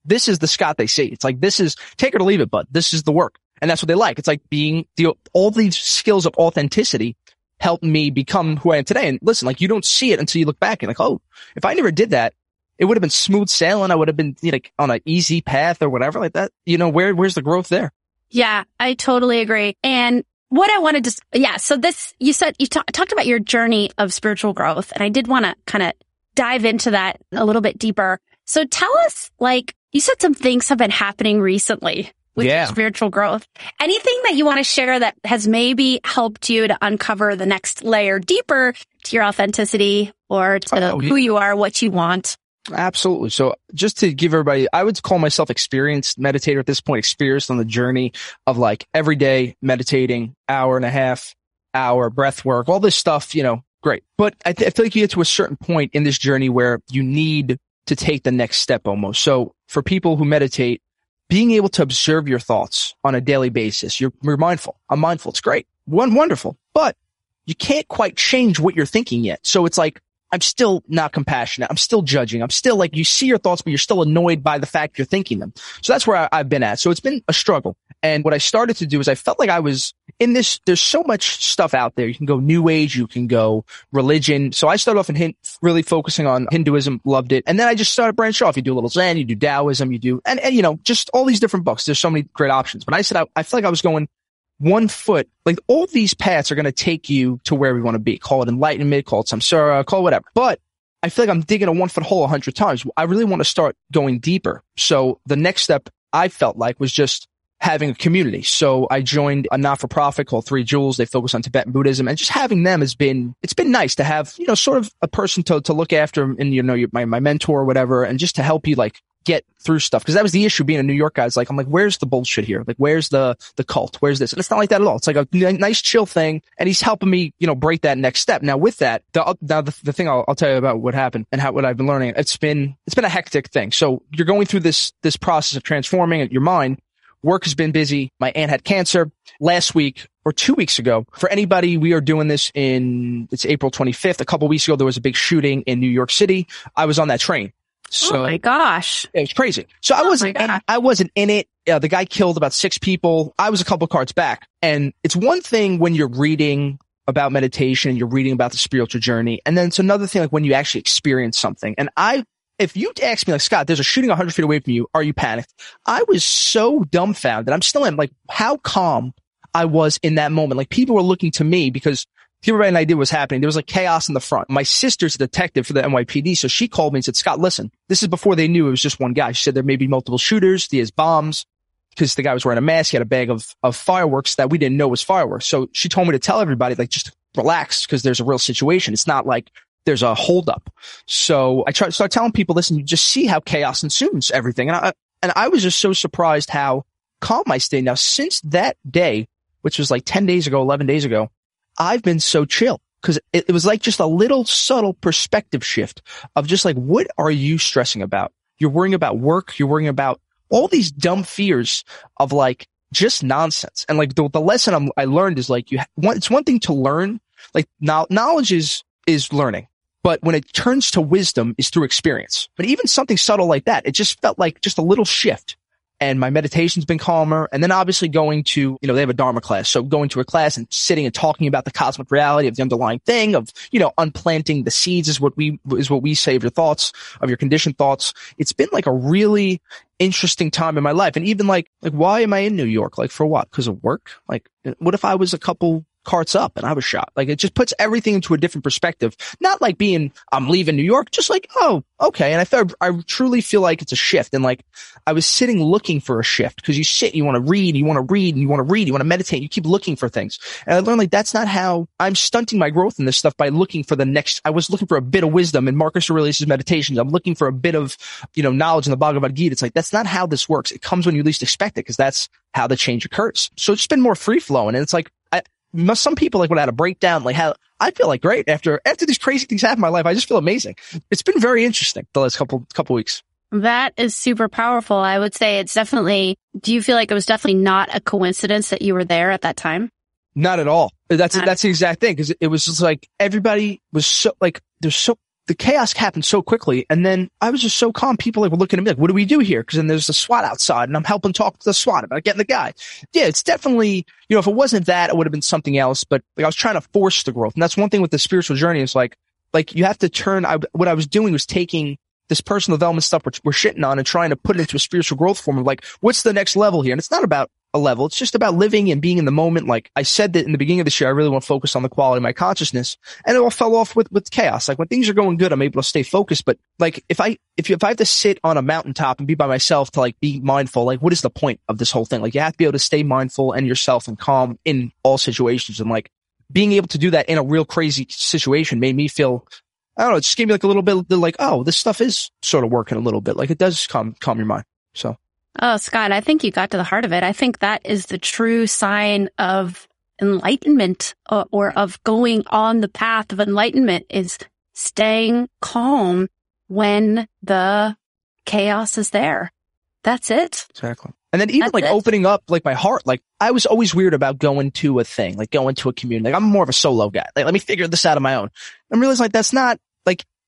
this is the Scott they see. It's like, this is take it or leave it, but this is the work. And that's what they like. It's like being the, all these skills of authenticity helped me become who I am today. And listen, like you don't see it until you look back and like, oh, if I never did that, it would have been smooth sailing. I would have been you know, like on an easy path or whatever like that. You know, where, where's the growth there? Yeah, I totally agree. And what I wanted to, yeah. So this, you said, you t- talked about your journey of spiritual growth and I did want to kind of dive into that a little bit deeper. So tell us, like, you said some things have been happening recently with yeah. spiritual growth. Anything that you want to share that has maybe helped you to uncover the next layer deeper to your authenticity or to oh, who you are, what you want? Absolutely. So just to give everybody, I would call myself experienced meditator at this point, experienced on the journey of like every day meditating, hour and a half, hour breath work, all this stuff, you know, great. But I, th- I feel like you get to a certain point in this journey where you need to take the next step almost. So for people who meditate, being able to observe your thoughts on a daily basis, you're, you're mindful. I'm mindful. It's great. One, wonderful, but you can't quite change what you're thinking yet. So it's like, I'm still not compassionate. I'm still judging. I'm still like, you see your thoughts, but you're still annoyed by the fact you're thinking them. So that's where I, have been at. So it's been a struggle. And what I started to do is I felt like I was in this, there's so much stuff out there. You can go new age, you can go religion. So I started off in really focusing on Hinduism, loved it. And then I just started branching off. You do a little Zen, you do Taoism, you do, and, and you know, just all these different books. There's so many great options. But I said, I, I feel like I was going one foot, like all these paths are going to take you to where we want to be. Call it enlightenment, call it samsara, call it whatever. But I feel like I'm digging a one foot hole a hundred times. I really want to start going deeper. So the next step I felt like was just having a community. So I joined a not-for-profit called Three Jewels. They focus on Tibetan Buddhism and just having them has been, it's been nice to have, you know, sort of a person to, to look after and, you know, my, my mentor or whatever, and just to help you like get through stuff. Cause that was the issue being a New York guy. It's like, I'm like, where's the bullshit here? Like, where's the, the cult? Where's this? And it's not like that at all. It's like a nice chill thing. And he's helping me, you know, break that next step. Now with that, the, uh, now the, the thing I'll, I'll tell you about what happened and how, what I've been learning, it's been, it's been a hectic thing. So you're going through this, this process of transforming your mind work has been busy. My aunt had cancer last week or two weeks ago. For anybody, we are doing this in, it's April 25th. A couple weeks ago, there was a big shooting in New York City. I was on that train. So oh my gosh. It was crazy. So I Oh wasn't, I wasn't in it. Uh, the guy killed about six people. I was a couple cards back. And it's one thing when you're reading about meditation and you're reading about the spiritual journey. And then it's another thing like when you actually experience something. And I, if you ask me like, Scott, there's a shooting 100 feet away from you. Are you panicked? I was so dumbfounded. I'm still am like how calm I was in that moment. Like people were looking to me because everybody an idea what was happening. There was like chaos in the front. My sister's a detective for the NYPD. So she called me and said, Scott, listen, this is before they knew it was just one guy. She said there may be multiple shooters. He has bombs because the guy was wearing a mask. He had a bag of, of fireworks that we didn't know was fireworks. So she told me to tell everybody, like, just relax because there's a real situation. It's not like there's a holdup. So I try to start telling people listen, you just see how chaos ensues everything. And I, and I was just so surprised how calm I stayed. Now, since that day, which was like 10 days ago, 11 days ago, I've been so chill because it, it was like just a little subtle perspective shift of just like, what are you stressing about? You're worrying about work. You're worrying about all these dumb fears of like just nonsense. And like the, the lesson I'm, I learned is like you, ha- one, it's one thing to learn, like now knowledge is, is learning. But when it turns to wisdom is through experience. But even something subtle like that, it just felt like just a little shift and my meditation's been calmer. And then obviously going to, you know, they have a Dharma class. So going to a class and sitting and talking about the cosmic reality of the underlying thing of, you know, unplanting the seeds is what we, is what we say of your thoughts, of your conditioned thoughts. It's been like a really interesting time in my life. And even like, like, why am I in New York? Like for what? Cause of work? Like, what if I was a couple carts up and I was shot? Like it just puts everything into a different perspective. Not like being, I'm leaving New York, just like, oh, okay. And I felt, I truly feel like it's a shift. And like, I was sitting looking for a shift because you sit, you want to read, you want to read, and you want to read, you want to meditate, you keep looking for things. And I learned like that's not how I'm stunting my growth in this stuff by looking for the next. I was looking for a bit of wisdom in Marcus Aurelius' meditations. I'm looking for a bit of, you know, knowledge in the Bhagavad Gita. It's like that's not how this works. It comes when you least expect it because that's how the change occurs. So it's been more free flowing, and it's like some people like would have a breakdown, like how I feel like great after after these crazy things happen in my life. I just feel amazing. It's been very interesting the last couple couple weeks. That is super powerful. I would say it's definitely, do you feel like it was definitely not a coincidence that you were there at that time? Not at all. That's Not- that's the exact thing because it was just like everybody was so like there's so the chaos happened so quickly, and then I was just so calm. People like were looking at me like, "What do we do here?" Because then there's the SWAT outside, and I'm helping talk to the SWAT about getting the guy. Yeah, it's definitely you know if it wasn't that, it would have been something else. But like I was trying to force the growth, and that's one thing with the spiritual journey. Is like like you have to turn. I, what I was doing was taking this personal development stuff we're, we're shitting on and trying to put it into a spiritual growth form of like, what's the next level here? And it's not about a level. It's just about living and being in the moment. Like I said that in the beginning of this year, I really want to focus on the quality of my consciousness and it all fell off with, with chaos. Like when things are going good, I'm able to stay focused. But like if I, if you, if I have to sit on a mountaintop and be by myself to like be mindful, like what is the point of this whole thing? Like you have to be able to stay mindful and yourself and calm in all situations. And like being able to do that in a real crazy situation made me feel I don't know. It just gave me like a little bit like, oh, this stuff is sort of working a little bit. Like it does calm calm your mind. So Oh, Scott, I think you got to the heart of it. I think that is the true sign of enlightenment or, or of going on the path of enlightenment is staying calm when the chaos is there. That's it. exactly. And then even That's like it. opening up like my heart, like I was always weird about going to a thing, like going to a community. Like I'm more of a solo guy. Like let me figure this out on my own. I'm realizing like that's not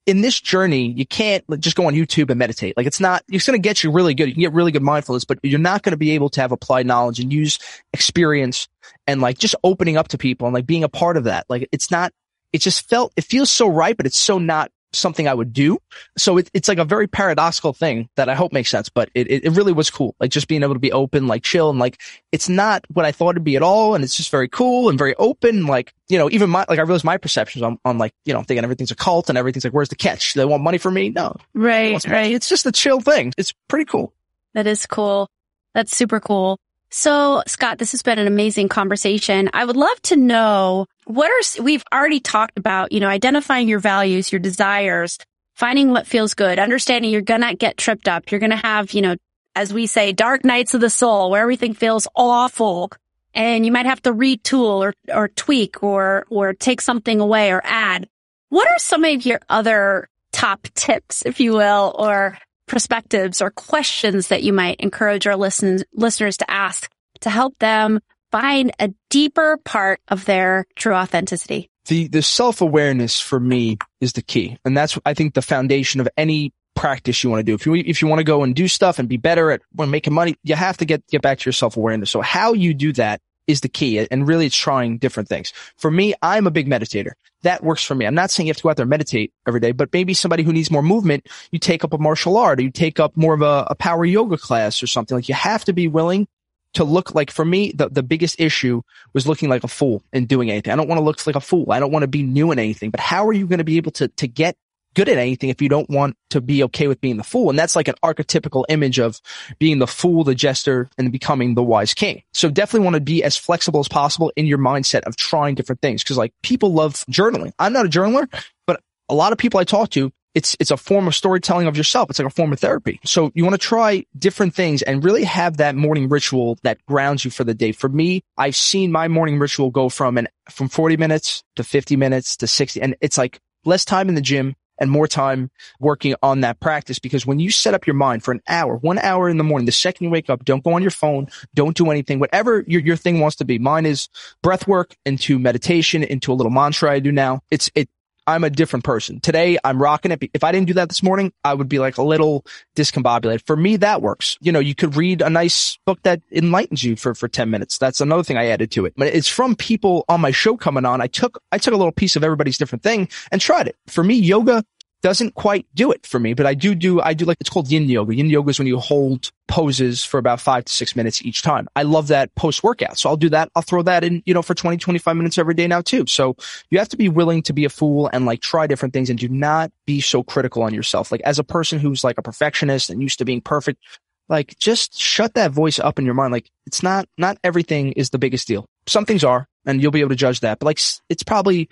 in this journey, you can't just go on YouTube and meditate. Like it's not, it's going to get you really good. You can get really good mindfulness, but you're not going to be able to have applied knowledge and use experience and like just opening up to people and like being a part of that. Like it's not, it just felt, it feels so right, but it's so not something I would do. So it, it's like a very paradoxical thing that I hope makes sense, but it, it, really was cool. Like just being able to be open, like chill and like, it's not what I thought it'd be at all. And it's just very cool and very open. Like, you know, even my, like I realized my perceptions on, on like, you know, thinking everything's a cult and everything's like, where's the catch? They want money from me? No. Right, It's- It's just a chill thing. It's pretty cool. That is cool. That's super cool. So, Scott, this has been an amazing conversation. I would love to know what are, we've already talked about, you know, identifying your values, your desires, finding what feels good, understanding you're going to get tripped up. You're going to have, you know, as we say, dark nights of the soul where everything feels awful and you might have to retool or, or tweak or, or take something away or add. What are some of your other top tips, if you will, or perspectives or questions that you might encourage our listen- listeners to ask to help them find a deeper part of their true authenticity? The, the self-awareness for me is the key. And that's, I think, the foundation of any practice you want to do. If you, if you want to go and do stuff and be better at making money, you have to get, get back to your self-awareness. So how you do that is the key. And really it's trying different things. For me, I'm a big meditator. That works for me. I'm not saying you have to go out there and meditate every day, but maybe somebody who needs more movement, you take up a martial art or you take up more of a, a power yoga class or something. Like you have to be willing to look like for me, the, the biggest issue was looking like a fool and doing anything. I don't want to look like a fool. I don't want to be new in anything, but how are you going to be able to, to get good at anything if you don't want to be okay with being the fool. And that's like an archetypical image of being the fool, the jester, and becoming the wise king. So definitely want to be as flexible as possible in your mindset of trying different things. Cause like people love journaling. I'm not a journaler, but a lot of people I talk to, it's, it's a form of storytelling of yourself. It's like a form of therapy. So you want to try different things and really have that morning ritual that grounds you for the day. For me, I've seen my morning ritual go from an, from 40 minutes to 50 minutes to 60. And it's like less time in the gym, and more time working on that practice because when you set up your mind for an hour, one hour in the morning, the second you wake up, don't go on your phone, don't do anything, whatever your, your thing wants to be. Mine is breath work into meditation, into a little mantra I do now. It's, it, I'm a different person. Today, I'm rocking it. If I didn't do that this morning, I would be like a little discombobulated. For me, that works. You know, you could read a nice book that enlightens you for, for 10 minutes. That's another thing I added to it. But it's from people on my show coming on. I took, I took a little piece of everybody's different thing and tried it. For me, yoga doesn't quite do it for me, but I do do, I do like, it's called yin yoga. Yin yoga is when you hold poses for about five to six minutes each time. I love that post workout. So I'll do that. I'll throw that in, you know, for 20, 25 minutes every day now too. So you have to be willing to be a fool and like try different things and do not be so critical on yourself. Like as a person who's like a perfectionist and used to being perfect, like just shut that voice up in your mind. Like it's not, not everything is the biggest deal. Some things are, and you'll be able to judge that, but like it's probably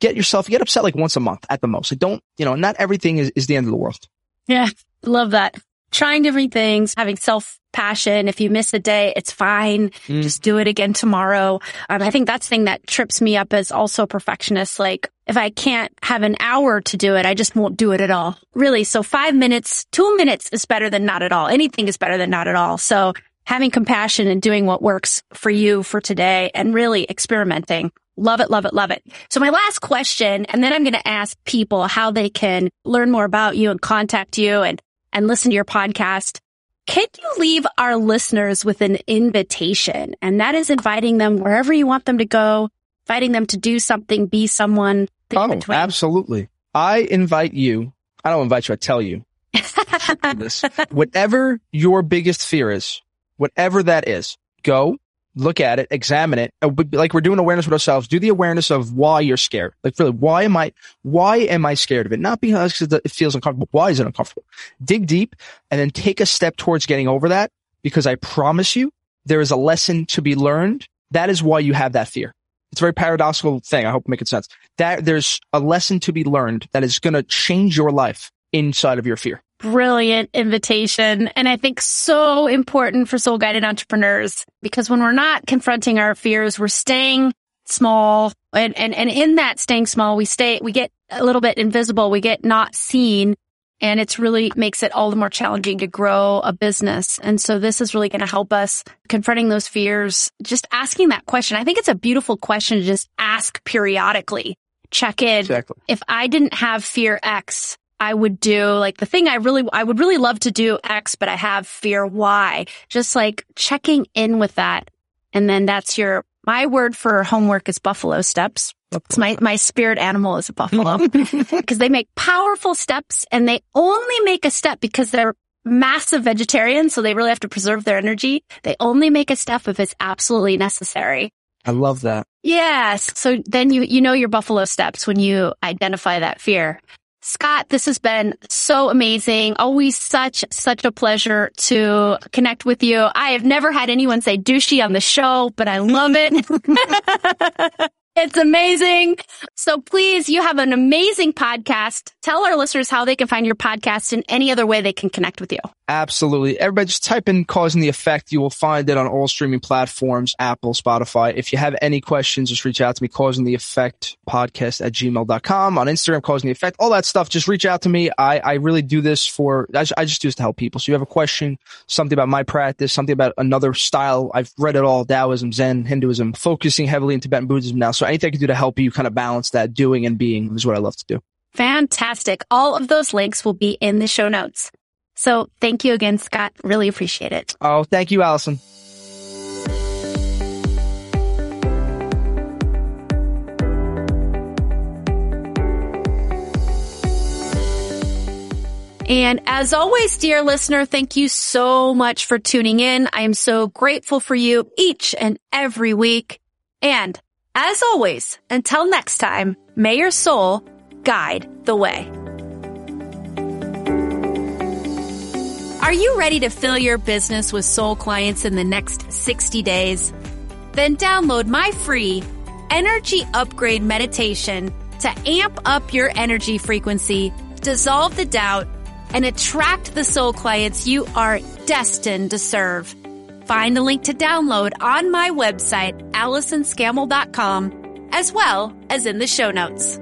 get yourself, get upset like once a month at the most. Like don't, you know, not everything is, is the end of the world. Yeah. Love that. Trying different things, having self passion. If you miss a day, it's fine. Mm. Just do it again tomorrow. Um, I think that's the thing that trips me up as also a perfectionist. Like if I can't have an hour to do it, I just won't do it at all. Really. So five minutes, two minutes is better than not at all. Anything is better than not at all. So having compassion and doing what works for you for today and really experimenting Love it, love it, love it. So my last question, and then I'm going to ask people how they can learn more about you and contact you and, and listen to your podcast. Can you leave our listeners with an invitation? And that is inviting them wherever you want them to go, inviting them to do something, be someone. Oh, absolutely. I invite you. I don't invite you. I tell you. this. Whatever your biggest fear is, whatever that is, go look at it, examine it, like we're doing awareness with ourselves, do the awareness of why you're scared. Like really, why am I, why am I scared of it? Not because it feels uncomfortable. Why is it uncomfortable? Dig deep and then take a step towards getting over that because I promise you there is a lesson to be learned. That is why you have that fear. It's a very paradoxical thing. I hope I'm making sense. That there's a lesson to be learned that is going to change your life inside of your fear brilliant invitation. And I think so important for soul guided entrepreneurs because when we're not confronting our fears, we're staying small and, and, and in that staying small, we stay, we get a little bit invisible. We get not seen and it's really makes it all the more challenging to grow a business. And so this is really going to help us confronting those fears, just asking that question. I think it's a beautiful question to just ask periodically. Check in. Exactly. If I didn't have fear X, I would do like the thing I really, I would really love to do X, but I have fear Y. Just like checking in with that. And then that's your, my word for homework is buffalo steps. It's my, my spirit animal is a buffalo because they make powerful steps and they only make a step because they're massive vegetarians. So they really have to preserve their energy. They only make a step if it's absolutely necessary. I love that. Yes. So then you, you know your buffalo steps when you identify that fear. Scott, this has been so amazing. Always such, such a pleasure to connect with you. I have never had anyone say douchey on the show, but I love it. It's amazing. So please, you have an amazing podcast. Tell our listeners how they can find your podcast and any other way they can connect with you. Absolutely. Everybody just type in causing the effect. You will find it on all streaming platforms, Apple, Spotify. If you have any questions, just reach out to me, causing the effect podcast at gmail.com on Instagram, causing the effect, all that stuff. Just reach out to me. I, I really do this for, I I just do this to help people. So you have a question, something about my practice, something about another style. I've read it all, Taoism, Zen, Hinduism, focusing heavily in Tibetan Buddhism now. So anything I can do to help you kind of balance that doing and being is what I love to do. Fantastic. All of those links will be in the show notes. So thank you again, Scott. Really appreciate it. Oh, thank you, Allison. And as always, dear listener, thank you so much for tuning in. I am so grateful for you each and every week. And as always, until next time, may your soul guide the way. Are you ready to fill your business with soul clients in the next 60 days? Then download my free energy upgrade meditation to amp up your energy frequency, dissolve the doubt, and attract the soul clients you are destined to serve. Find the link to download on my website, AllisonScammell.com, as well as in the show notes.